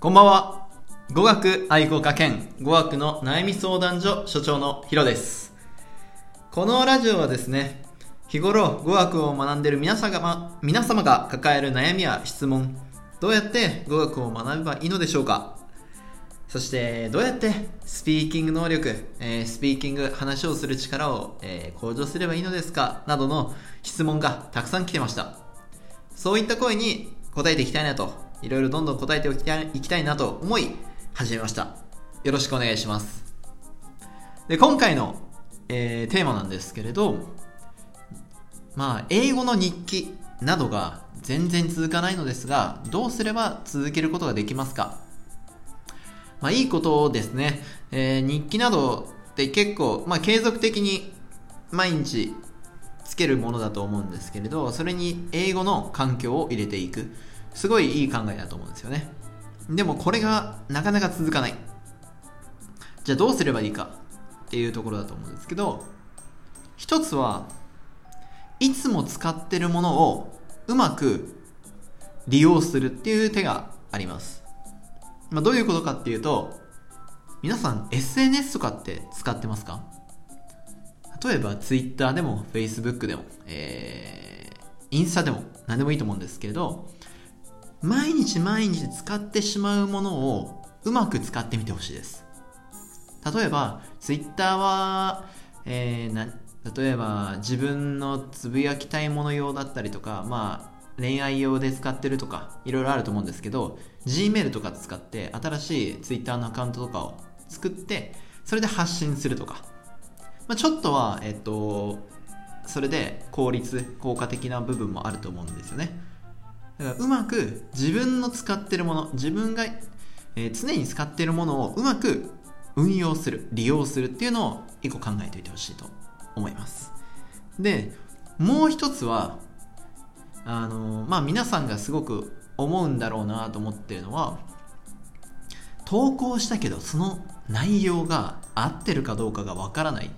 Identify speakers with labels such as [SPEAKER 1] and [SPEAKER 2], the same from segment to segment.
[SPEAKER 1] こんばんは。語学愛好家兼語学の悩み相談所所長のヒロです。このラジオはですね、日頃語学を学んでいる皆様が皆様が抱える悩みや質問、どうやって語学を学べばいいのでしょうかそして、どうやってスピーキング能力、えースピーキング、話をする力を、えー向上すればいいのですかなどの質問がたくさん来てました。そういった声に答えていきたいなと、いろいろどんどん答えていきたいいきたいなと思い始めました。よろしくお願いします。で、今回の、えーテーマなんですけれど、まあ、英語の日記などが全然続かないのですが、どうすれば続けることができますか？まあ、いいことですね。えー日記などって結構、まあ、継続的に毎日つけるものだと思うんですけれど、それに英語の環境を入れていく。すごいいい考えだと思うんですよね。でもこれがなかなか続かない。じゃあどうすればいいかっていうところだと思うんですけど、一つはいつも使ってるものをうまく利用するっていう手があります。まあ、どういうことかっていうと、皆さん SNS とかって使ってますか？例えば Twitter でも Facebook でも、えー、インスタでも何でもいいと思うんですけれど、毎日毎日使ってしまうものをうまく使ってみてほしいです。例えば Twitter は、えーな例えば自分のつぶやきたいもの用だったりとか、まあ恋愛用で使ってるとかいろいろあると思うんですけど Gmail とか使って新しい Twitter のアカウントとかを作ってそれで発信するとか、まあ、ちょっとはえっとそれで効率効果的な部分もあると思うんですよねだからうまく自分の使ってるもの自分が、えー常に使ってるものをうまく運用する利用するっていうのを一個考えておいてほしいと思います。でもう一つはあのまあ皆さんがすごく思うんだろうなと思ってるのは投稿したけどその内容が合ってるかどうかがわからないっ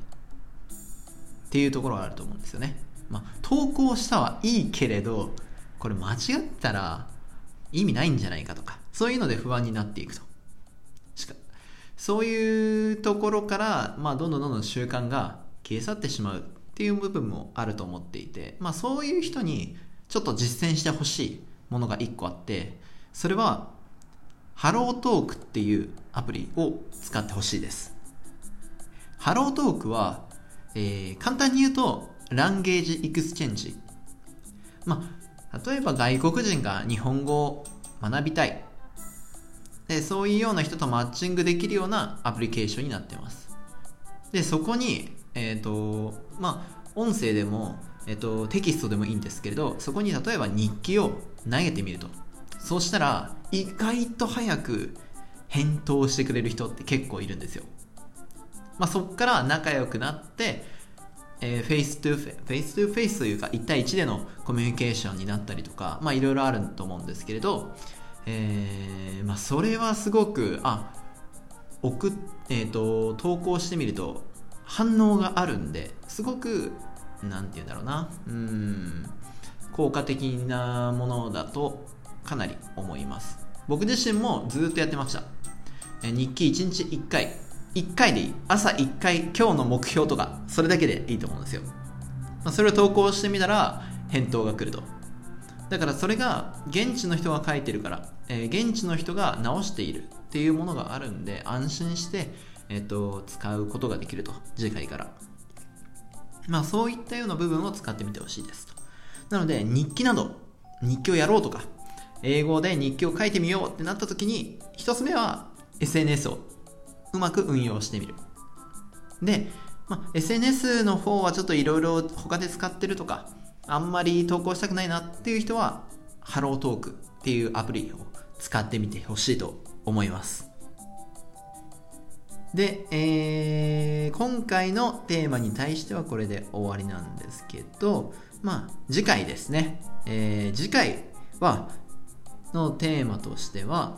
[SPEAKER 1] ていうところがあると思うんですよね、まあ、投稿したはいいけれどこれ間違ったら意味ないんじゃないかとかそういうので不安になっていくと。しかそういうところから、まあ、どんどんどんどん習慣が消え去ってしまうっていう部分もあると思っていて、まあ、そういう人にちょっと実践してほしいものが1個あってそれは HelloTalk っていうアプリを使ってほしいです。 HelloTalk は、えー簡単に言うと language exchange。まあ例えば外国人が日本語を学びたい。でそういうような人とマッチングできるようなアプリケーションになってます。でそこにえっ、とまあ音声でも、えっとテキストでもいいんですけれどそこに例えば日記を投げてみると。そうしたら意外と早く返答してくれる人って結構いるんですよ。まあ、そこから仲良くなって、えー、 face to fa face to face というか1対1でのコミュニケーションになったりとかまあいろいろあると思うんですけれど、えーまあ、それはすごくあ送っ、えー、と投稿してみると反応があるんですごくなんて言うんだろうなうん効果的なものだとかなり思います。僕自身もずっとやってました。えー日記1日1回1回でいい。朝1回今日の目標とかそれだけでいいと思うんですよ、まあ、それを投稿してみたら返答が来ると。だからそれが現地の人が書いてるから、えー現地の人が直しているっていうものがあるんで安心して、えっと使うことができると。次回から。まあそういったような部分を使ってみてほしいです。となので日記など日記をやろうとか英語で日記を書いてみようってなった時に一つ目は SNS をうまく運用してみる。で、まあ、SNS の方はちょっといろいろ他で使ってるとかあんまり投稿したくないなっていう人はハロートークっていうアプリを使ってみてほしいと思います。で、えー今回のテーマに対してはこれで終わりなんですけど、まあ、次回ですね。えー次回は、のテーマとしては、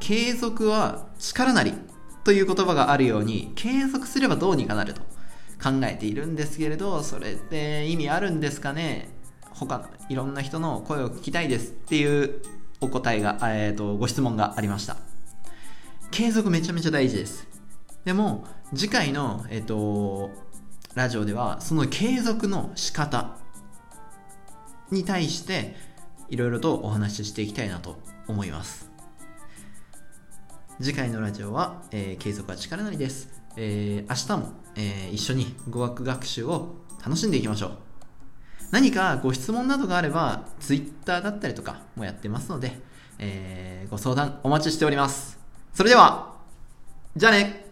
[SPEAKER 1] 継続は力なり。という言葉があるように、継続すればどうにかなると考えているんですけれど、それって意味あるんですかね？他いろんな人の声を聞きたいですっていうお答えが、えっ、と、ご質問がありました。継続めちゃめちゃ大事です。でも、次回の、えっ、と、ラジオでは、その継続の仕方に対して、いろいろとお話ししていきたいなと思います。次回のラジオは、えー、継続は力なりです。えー、明日も、えー、一緒に語学学習を楽しんでいきましょう。何かご質問などがあれば、Twitter だったりとかもやってますので、えー、ご相談お待ちしております。それでは、じゃあね